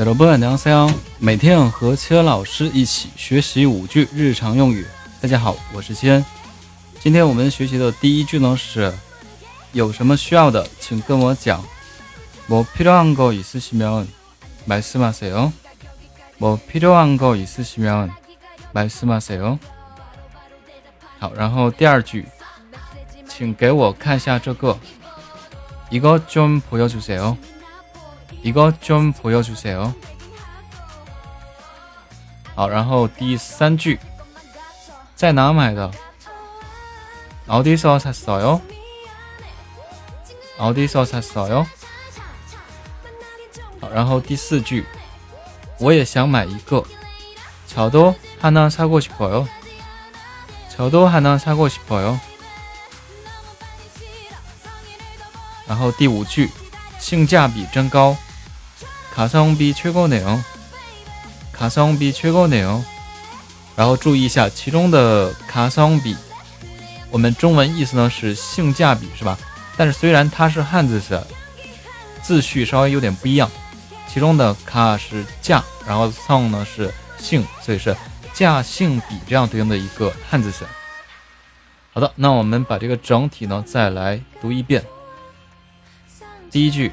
여러분 안녕하세요。每天和七恩老师一起学习五句日常用语。大家好，我是七恩。今天我们学习的第一句呢是：有什么需要的，请跟我讲。뭐필요한거있으시면말씀하세요뭐필요한거있으시면말씀하세요好，然后第二句，请给我看下这个。이것좀보여주세요 一个좀朋友주세 요。 好，然后第三句，在哪买的？어디서샀어 요？ 어디서샀어 요？ 好，然后第四句，我也想买一个。저도하나사고싶어 요。 저도하나사고싶어 요。 然后第五句，性价比真高。 卡桑比최고네 요， 卡桑比최고네 요。 然后注意一下其中的卡桑比，我们中文意思呢是性价比，是吧？但是虽然它是汉字词，字序稍微有点不一样。其中的卡是价，然后桑呢是性，所以是价性比这样对应的一个汉字词。好的，那我们把这个整体呢再来读一遍。第一句。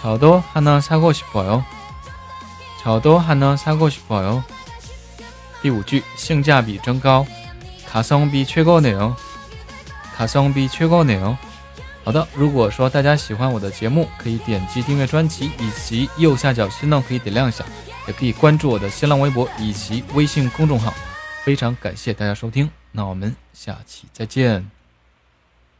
저도하나사고싶어 요。 저도하나사고싶어 요。 第五句，性价比真高。가성비최고네 요。 가성비최고네 요。 好的，如果说大家喜欢我的节目，可以点击订阅专辑，以及右下角心动可以点亮一下，也可以关注我的新浪微博以及微信公众号。非常感谢大家收听，那我们下期再见。